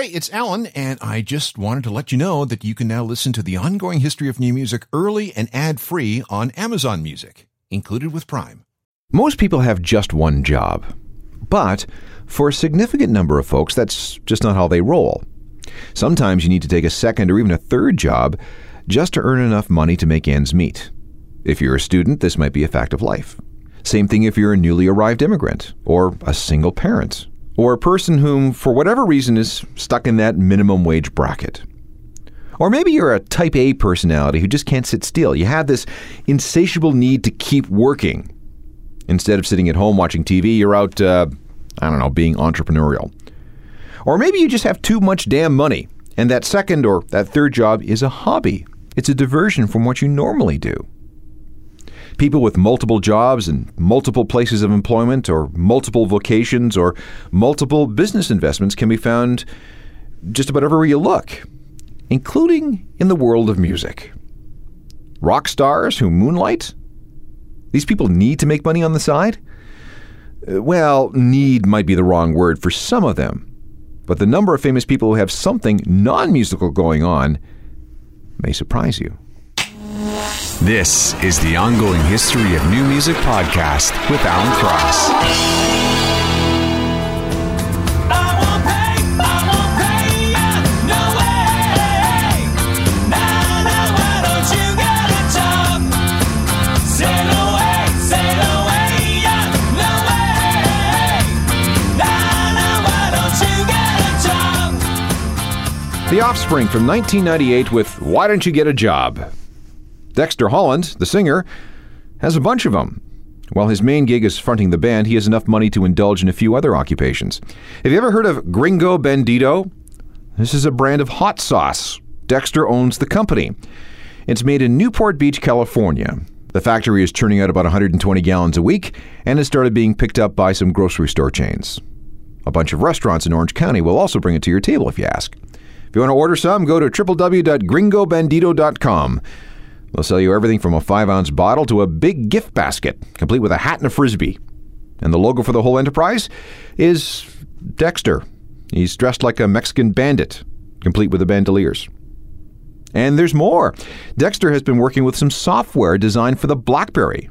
Hey, it's Alan, and I just wanted to let you know that you can now listen to the ongoing history of new music early and ad free on Amazon Music, included with Prime. Most people have just one job, but for a significant number of folks, that's just not how they roll. Sometimes you need to take a second or even a third job just to earn enough money to make ends meet. If you're a student, this might be a fact of life. Same thing if you're a newly arrived immigrant, or a single parent, or a person whom, for whatever reason, is stuck in that minimum wage bracket. Or maybe you're a type A personality who just can't sit still. You have this insatiable need to keep working. Instead of sitting at home watching TV, you're out, uh, I don't know, being entrepreneurial. Or maybe you just have too much damn money, and that second or that third job is a hobby. It's a diversion from what you normally do. People with multiple jobs and multiple places of employment, or multiple vocations, or multiple business investments can be found just about everywhere you look, including in the world of music. Rock stars who moonlight? These people need to make money on the side? Uh, Well, need might be the wrong word for some of them, but the number of famous people who have something non musical going on may surprise you. This is the ongoing history of new music podcast with Alan Cross. The Offspring from 1998 with Why Don't You Get a Job? Dexter Holland, the singer, has a bunch of them. While his main gig is fronting the band, he has enough money to indulge in a few other occupations. Have you ever heard of Gringo Bandito? This is a brand of hot sauce. Dexter owns the company. It's made in Newport Beach, California. The factory is churning out about 120 gallons a week and has started being picked up by some grocery store chains. A bunch of restaurants in Orange County will also bring it to your table if you ask. If you want to order some, go to www.gringobandito.com. They'll sell you everything from a 5 ounce bottle to a big gift basket, complete with a hat and a frisbee. And the logo for the whole enterprise is Dexter. He's dressed like a Mexican bandit, complete with the bandoliers. And there's more. Dexter has been working with some software designed for the Blackberry.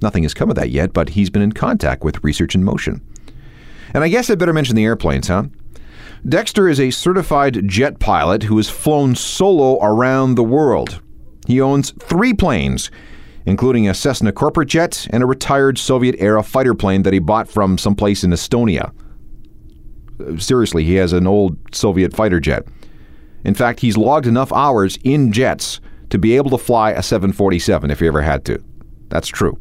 Nothing has come of that yet, but he's been in contact with Research in Motion. And I guess I better mention the airplanes, huh? Dexter is a certified jet pilot who has flown solo around the world. He owns three planes, including a Cessna corporate jet and a retired Soviet era fighter plane that he bought from someplace in Estonia. Uh, Seriously, he has an old Soviet fighter jet. In fact, he's logged enough hours in jets to be able to fly a 747 if he ever had to. That's true.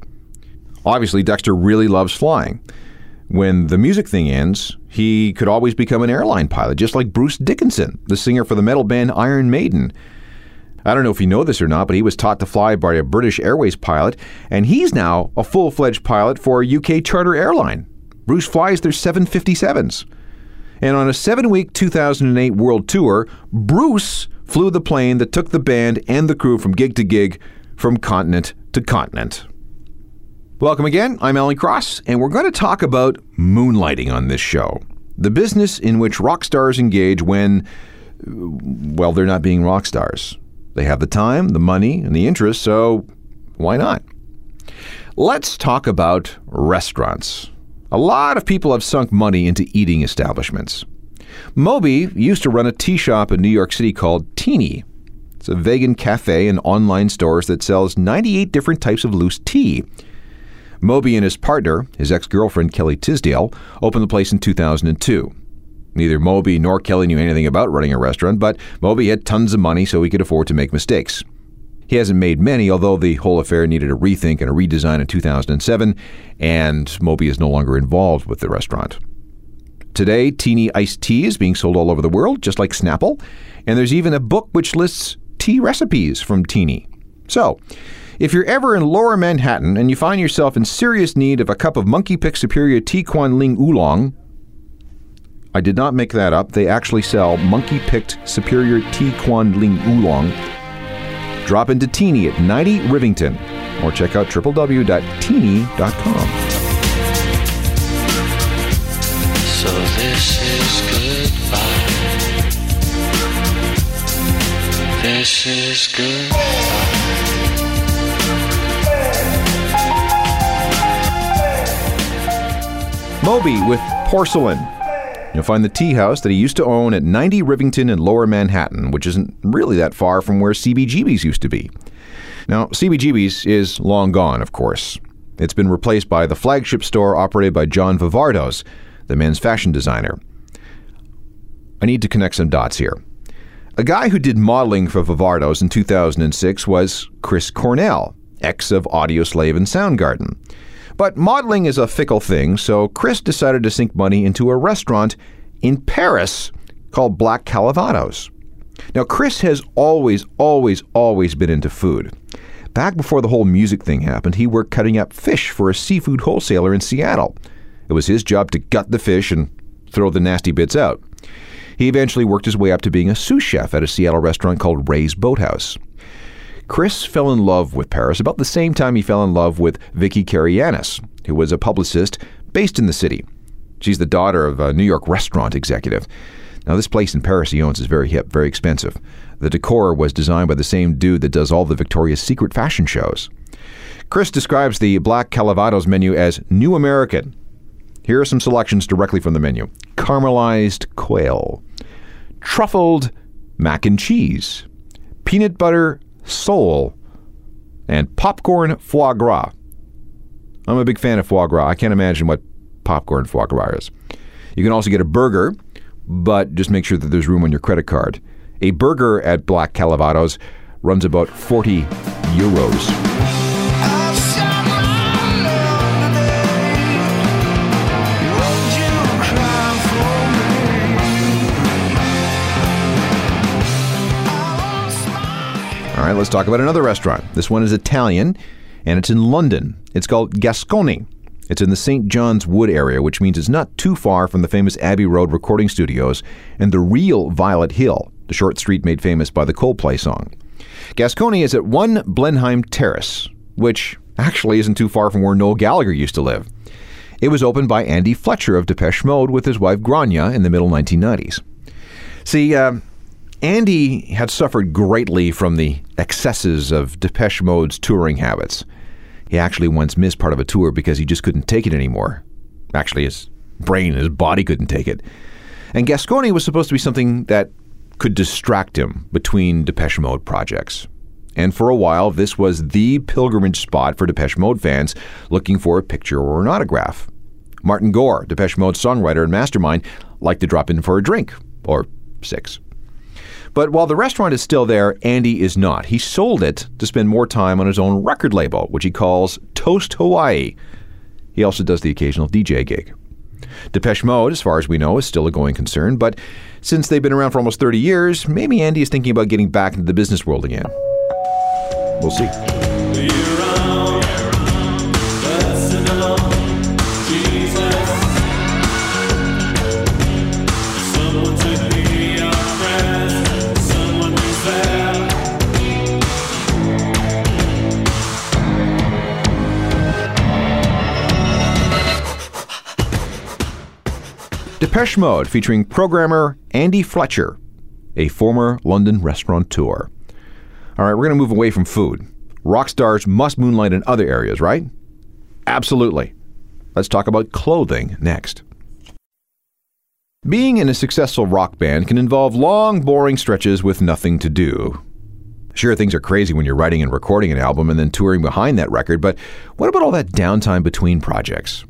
Obviously, Dexter really loves flying. When the music thing ends, he could always become an airline pilot, just like Bruce Dickinson, the singer for the metal band Iron Maiden. I don't know if you know this or not, but he was taught to fly by a British Airways pilot, and he's now a full fledged pilot for a UK charter airline. Bruce flies their 757s. And on a seven week 2008 world tour, Bruce flew the plane that took the band and the crew from gig to gig, from continent to continent. Welcome again. I'm Alan Cross, and we're going to talk about moonlighting on this show. The business in which rock stars engage when, uh, well, they're not being rock stars. They have the time, the money, and the interest, so why not? Let's talk about restaurants. A lot of people have sunk money into eating establishments. Moby used to run a tea shop in New York City called TeaNY. It's a vegan cafe and online stores that sells 98 different types of loose tea. Moby and his partner, his ex girlfriend Kelly Tisdale, opened the place in 2002. Neither Moby nor Kelly knew anything about running a restaurant, but Moby had tons of money so he could afford to make mistakes. He hasn't made many, although the whole affair needed a rethink and a redesign in 2007, and Moby is no longer involved with the restaurant. Today, TeaNY iced tea is being sold all over the world, just like Snapple, and there's even a book which lists tea recipes from TeaNY. So, if you're ever in lower Manhattan and you find yourself in serious need of a cup of Monkey Pick Superior Tea Kuan Ling Oolong, I did not make that up. They actually sell Monkey Picked Superior Tea Kuan Ling Oolong. Drop into TeaNY at 90 Rivington or check out www.teany.com. So this is goodbye. This is good. Moby with Porcelain. You'll find the tea house that he used to own at 90 Rivington in Lower Manhattan, which isn't really that far from where CBGB's used to be. Now, CBGB's is long gone, of course. It's been replaced by the flagship store operated by John Varvatos, the men's fashion designer. I need to connect some dots here. A guy who did modeling for Varvatos in 2006 was Chris Cornell, ex of Audioslave and Soundgarden. But modeling is a fickle thing, so Chris decided to sink money into a restaurant in Paris called Black Calvados. Now, Chris has always, always, always been into food. Back before the whole music thing happened, he worked cutting up fish for a seafood wholesaler in Seattle. It was his job to gut the fish and throw the nasty bits out. He eventually worked his way up to being a sous chef at a Seattle restaurant called Ray's Boathouse. Chris fell in love with Paris about the same time he fell in love with Vicky Karayiannis, who was a publicist based in the city. She's the daughter of a New York restaurant executive. Now, this place in Paris he owns is very hip, very expensive. The decor was designed by the same dude that does all the Victoria's Secret fashion shows. Chris describes the Black Calvados menu as New American. Here are some selections directly from the menu caramelized quail, truffled mac and cheese, peanut butter sole, and popcorn foie gras. I'm a big fan of foie gras. I can't imagine what popcorn foie gras is. You can also get a burger, but just make sure that there's room on your credit card. A burger at Black Calvados runs about 40 euros. All right, let's talk about another restaurant. This one is Italian, and it's in London. It's called Gasconi. It's in the St. John's Wood area, which means it's not too far from the famous Abbey Road recording studios and the real Violet Hill, the short street made famous by the Coldplay song. Gasconi is at 1 Blenheim Terrace, which actually isn't too far from where Noel Gallagher used to live. It was opened by Andy Fletcher of Depeche Mode with his wife Grania in the middle 1990s. See, uh, Andy had suffered greatly from the excesses of Depeche Mode's touring habits. He actually once missed part of a tour because he just couldn't take it anymore. Actually, his brain and his body couldn't take it. And Gasconi was supposed to be something that could distract him between Depeche Mode projects. And for a while, this was the pilgrimage spot for Depeche Mode fans looking for a picture or an autograph. Martin Gore, Depeche Mode songwriter and mastermind, liked to drop in for a drink, or six. But while the restaurant is still there, Andy is not. He sold it to spend more time on his own record label, which he calls Toast Hawaii. He also does the occasional DJ gig. Depeche Mode, as far as we know, is still a going concern, but since they've been around for almost 30 years, maybe Andy is thinking about getting back into the business world again. We'll see. Depeche Mode featuring programmer Andy Fletcher, a former London restaurateur. All right, we're going to move away from food. Rock stars must moonlight in other areas, right? Absolutely. Let's talk about clothing next. Being in a successful rock band can involve long, boring stretches with nothing to do. Sure, things are crazy when you're writing and recording an album and then touring behind that record, but what about all that downtime between projects?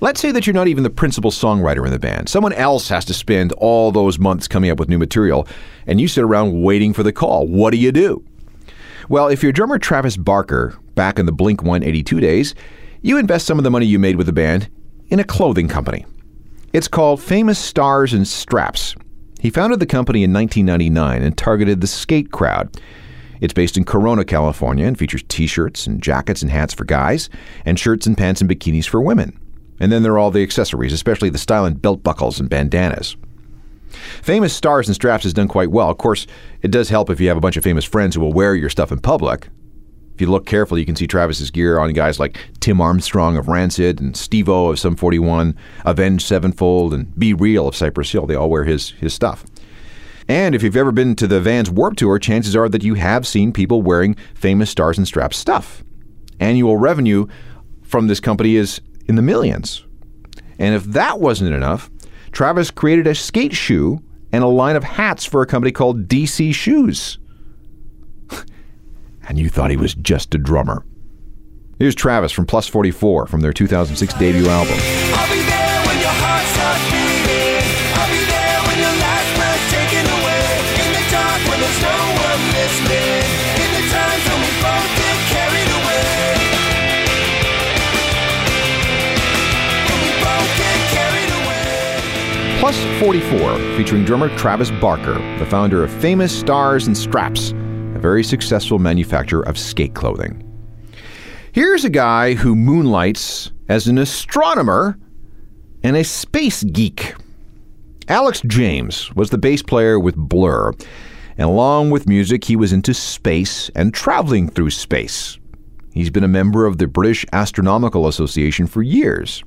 Let's say that you're not even the principal songwriter in the band. Someone else has to spend all those months coming up with new material, and you sit around waiting for the call. What do you do? Well, if you're drummer Travis Barker, back in the Blink 182 days, you invest some of the money you made with the band in a clothing company. It's called Famous Stars and Straps. He founded the company in 1999 and targeted the skate crowd. It's based in Corona, California, and features t shirts and jackets and hats for guys, and shirts and pants and bikinis for women. And then there are all the accessories, especially the styling belt buckles and bandanas. Famous Stars and Straps has done quite well. Of course, it does help if you have a bunch of famous friends who will wear your stuff in public. If you look carefully, you can see Travis's gear on guys like Tim Armstrong of Rancid and Steve O of Sum 41, Avenged Sevenfold, and B-Real of Cypress Hill. They all wear his, his stuff. And if you've ever been to the Vans Warp Tour, chances are that you have seen people wearing famous Stars and Straps stuff. Annual revenue from this company is in the millions. And if that wasn't enough, Travis created a skate shoe and a line of hats for a company called DC Shoes. and you thought he was just a drummer. Here's Travis from Plus 44 from their 2006 debut album. Plus 44, featuring drummer Travis Barker, the founder of Famous Stars and Straps, a very successful manufacturer of skate clothing. Here's a guy who moonlights as an astronomer and a space geek. Alex James was the bass player with Blur, and along with music, he was into space and traveling through space. He's been a member of the British Astronomical Association for years.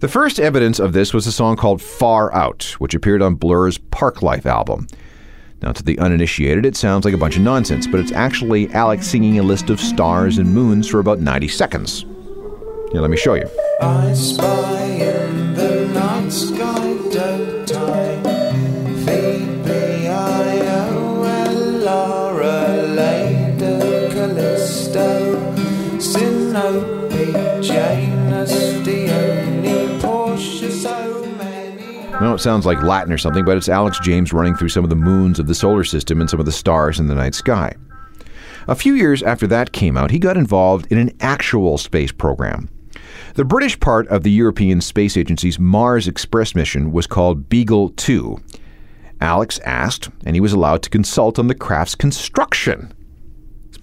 The first evidence of this was a song called Far Out, which appeared on Blur's Parklife album. Now, to the uninitiated, it sounds like a bunch of nonsense, but it's actually Alex singing a list of stars and moons for about 90 seconds. Here, let me show you. I spy in the night sky, it sounds like Latin or something, but it's Alex James running through some of the moons of the solar system and some of the stars in the night sky. A few years after that came out, he got involved in an actual space program. The British part of the European Space Agency's Mars Express mission was called Beagle 2. Alex asked, and he was allowed to consult on the craft's construction.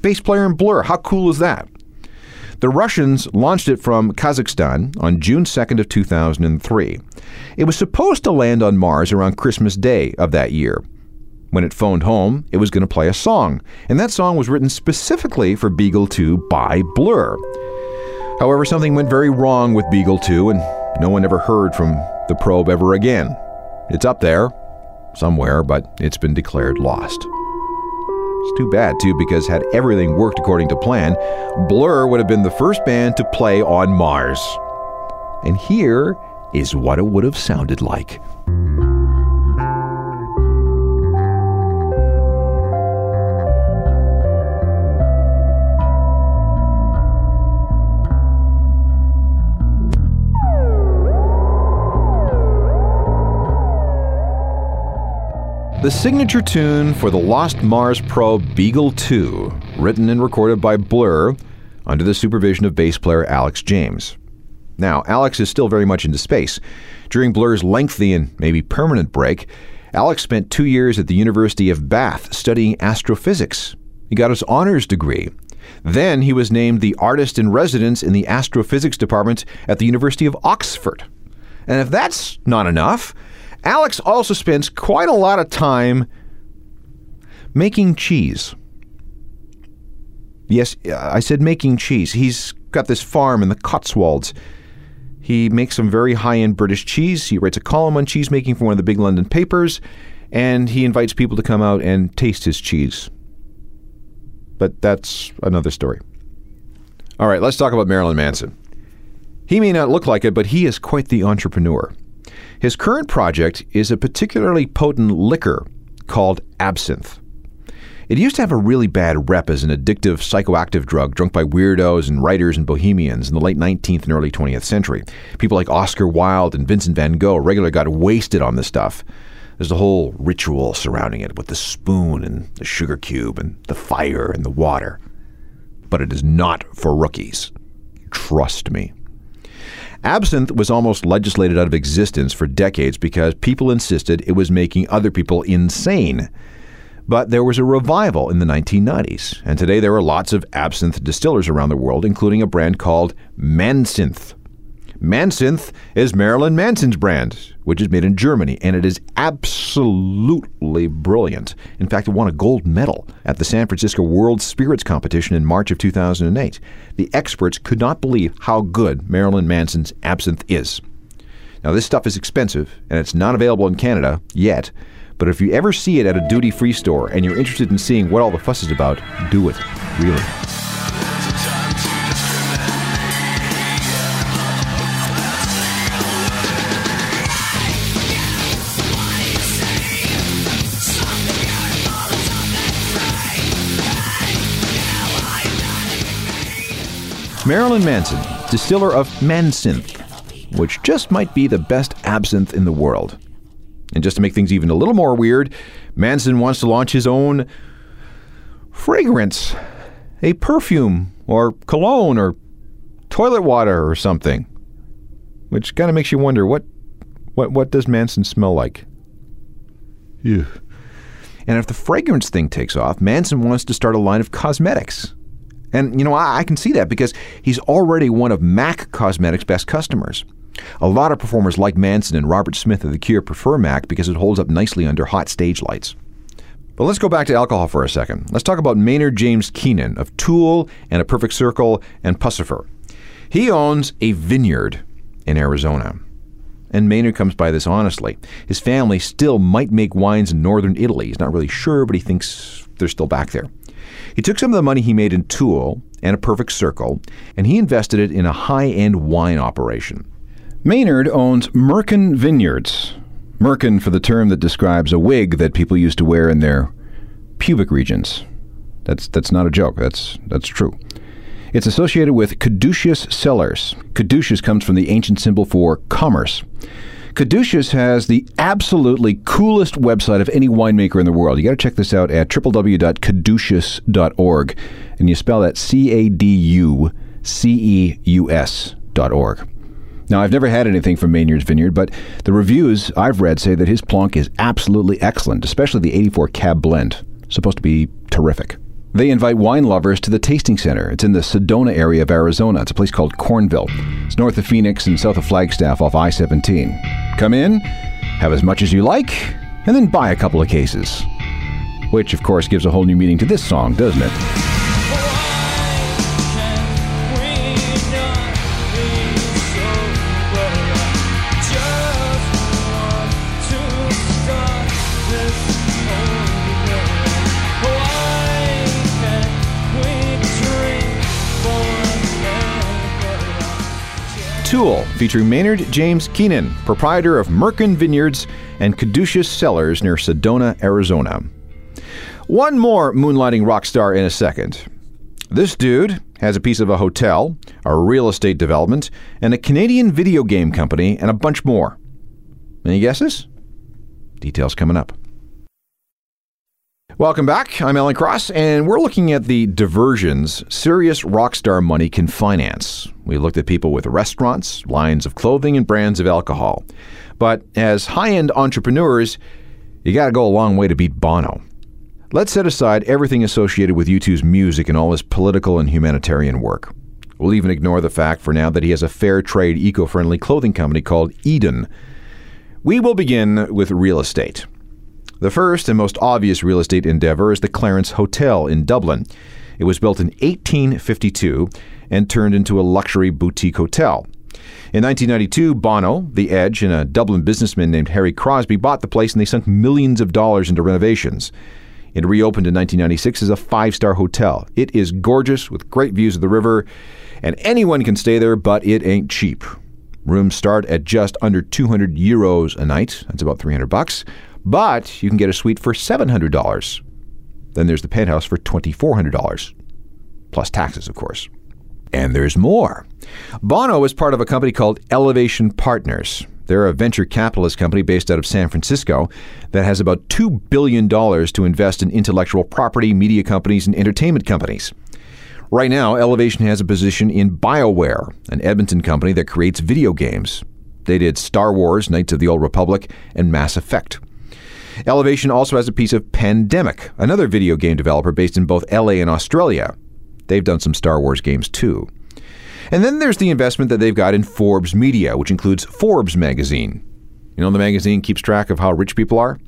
Bass player in Blur, how cool is that? The Russians launched it from Kazakhstan on June 2nd of 2003. It was supposed to land on Mars around Christmas Day of that year. When it phoned home, it was going to play a song, and that song was written specifically for Beagle 2 by Blur. However, something went very wrong with Beagle 2, and no one ever heard from the probe ever again. It's up there, somewhere, but it's been declared lost. It's too bad, too, because had everything worked according to plan, Blur would have been the first band to play on Mars. And here is what it would have sounded like. The signature tune for the Lost Mars probe Beagle 2, written and recorded by Blur under the supervision of bass player Alex James. Now, Alex is still very much into space. During Blur's lengthy and maybe permanent break, Alex spent two years at the University of Bath studying astrophysics. He got his honors degree. Then he was named the artist in residence in the astrophysics department at the University of Oxford. And if that's not enough, Alex also spends quite a lot of time making cheese. Yes, I said making cheese. He's got this farm in the Cotswolds. He makes some very high end British cheese. He writes a column on cheese making for one of the big London papers, and he invites people to come out and taste his cheese. But that's another story. All right, let's talk about Marilyn Manson. He may not look like it, but he is quite the entrepreneur. His current project is a particularly potent liquor called absinthe. It used to have a really bad rep as an addictive psychoactive drug drunk by weirdos and writers and bohemians in the late 19th and early 20th century. People like Oscar Wilde and Vincent van Gogh regularly got wasted on this stuff. There's a whole ritual surrounding it with the spoon and the sugar cube and the fire and the water. But it is not for rookies. Trust me. Absinthe was almost legislated out of existence for decades because people insisted it was making other people insane. But there was a revival in the 1990s, and today there are lots of absinthe distillers around the world, including a brand called Mansinthe. Mansinthe is Marilyn Manson's brand, which is made in Germany, and it is absolutely brilliant. In fact, it won a gold medal at the San Francisco World Spirits Competition in March of 2008. The experts could not believe how good Marilyn Manson's absinthe is. Now, this stuff is expensive, and it's not available in Canada yet, But if you ever see it at a duty free store and you're interested in seeing what all the fuss is about, do it. Really. Marilyn Manson, distiller of Mansinthe, which just might be the best absinthe in the world. And just to make things even a little more weird, Manson wants to launch his own fragrance, a perfume or cologne or toilet water or something. Which kind of makes you wonder what what what does Manson smell like? Ew. And if the fragrance thing takes off, Manson wants to start a line of cosmetics. And, you know, I, I can see that because he's already one of MAC Cosmetics' best customers. A lot of performers like Manson and Robert Smith of The Cure prefer MAC because it holds up nicely under hot stage lights. But let's go back to alcohol for a second. Let's talk about Maynard James Keenan of Tool and A Perfect Circle and Puscifer. He owns a vineyard in Arizona. And Maynard comes by this honestly. His family still might make wines in northern Italy. He's not really sure, but he thinks they're still back there. He took some of the money he made in Tool and a perfect circle, and he invested it in a high end wine operation. Maynard owns Merkin Vineyards. Merkin for the term that describes a wig that people used to wear in their pubic regions. That's that's not a joke. That's that's true. It's associated with caduceus cellars. Caduceus comes from the ancient symbol for commerce. Caduceus has the absolutely coolest website of any winemaker in the world. You got to check this out at www.caduceus.org. And you spell that C A D U C E U S dot org. Now, I've never had anything from Maynard's Vineyard, but the reviews I've read say that his plonk is absolutely excellent, especially the 84 Cab Blend. Supposed to be terrific. They invite wine lovers to the Tasting Center. It's in the Sedona area of Arizona. It's a place called Cornville. It's north of Phoenix and south of Flagstaff off I 17. Come in, have as much as you like, and then buy a couple of cases. Which, of course, gives a whole new meaning to this song, doesn't it? Tool, featuring Maynard James Keenan, proprietor of Merkin Vineyards and Caduceus Cellars near Sedona, Arizona. One more moonlighting rock star in a second. This dude has a piece of a hotel, a real estate development, and a Canadian video game company, and a bunch more. Any guesses? Details coming up. Welcome back. I'm Alan Cross, and we're looking at the diversions serious rock star money can finance. We looked at people with restaurants, lines of clothing, and brands of alcohol. But as high end entrepreneurs, you got to go a long way to beat Bono. Let's set aside everything associated with U2's music and all his political and humanitarian work. We'll even ignore the fact for now that he has a fair trade, eco friendly clothing company called Edun. We will begin with real estate. The first and most obvious real estate endeavor is the Clarence Hotel in Dublin. It was built in 1852 and turned into a luxury boutique hotel. In 1992, Bono, The Edge, and a Dublin businessman named Harry Crosbie bought the place and they sunk millions of dollars into renovations. It reopened in 1996 as a five star hotel. It is gorgeous with great views of the river, and anyone can stay there, but it ain't cheap. Rooms start at just under 200 euros a night. That's about 300 bucks. But you can get a suite for $700. Then there's the penthouse for $2,400, plus taxes, of course. And there's more. Bono is part of a company called Elevation Partners. They're a venture capitalist company based out of San Francisco that has about $2 billion to invest in intellectual property, media companies, and entertainment companies. Right now, Elevation has a position in BioWare, an Edmonton company that creates video games. They did Star Wars, Knights of the Old Republic, and Mass Effect. Elevation also has a piece of Pandemic, another video game developer based in both LA and Australia. They've done some Star Wars games too. And then there's the investment that they've got in Forbes Media, which includes Forbes magazine. You know, the magazine keeps track of how rich people are.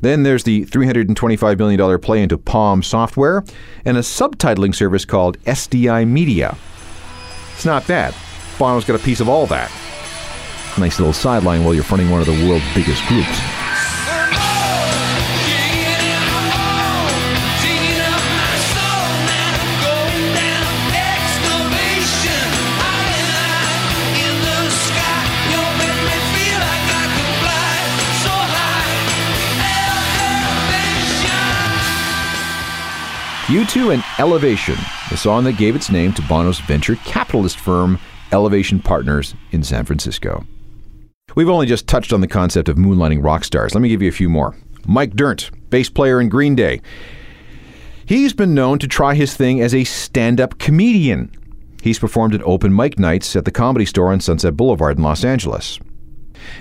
Then there's the $325 million play into Palm Software and a subtitling service called SDI Media. It's not bad. Bono's got a piece of all that. Nice little sideline while you're fronting one of the world's biggest groups. U2 and Elevation, the song that gave its name to Bono's venture capitalist firm, Elevation Partners in San Francisco. We've only just touched on the concept of moonlighting rock stars. Let me give you a few more. Mike Dirnt, bass player in Green Day. He's been known to try his thing as a stand up comedian. He's performed at open mic nights at the Comedy Store on Sunset Boulevard in Los Angeles.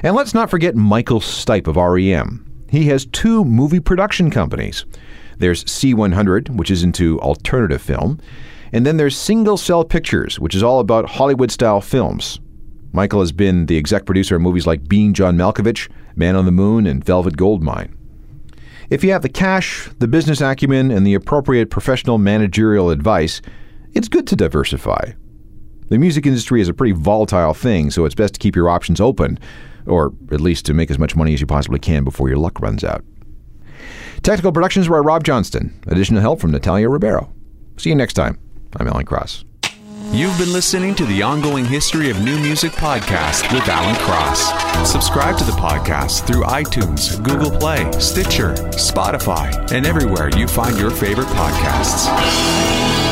And let's not forget Michael Stipe of REM. He has two movie production companies. There's C100, which is into alternative film, and then there's Single Cell Pictures, which is all about Hollywood style films. Michael has been the exec producer of movies like Being John Malkovich, Man on the Moon, and Velvet Goldmine. If you have the cash, the business acumen, and the appropriate professional managerial advice, it's good to diversify. The music industry is a pretty volatile thing, so it's best to keep your options open, or at least to make as much money as you possibly can before your luck runs out. Technical productions by Rob Johnston. Additional help from Natalia Ribeiro. See you next time. I'm Alan Cross. You've been listening to the Ongoing History of New Music podcast with Alan Cross. Subscribe to the podcast through iTunes, Google Play, Stitcher, Spotify, and everywhere you find your favorite podcasts.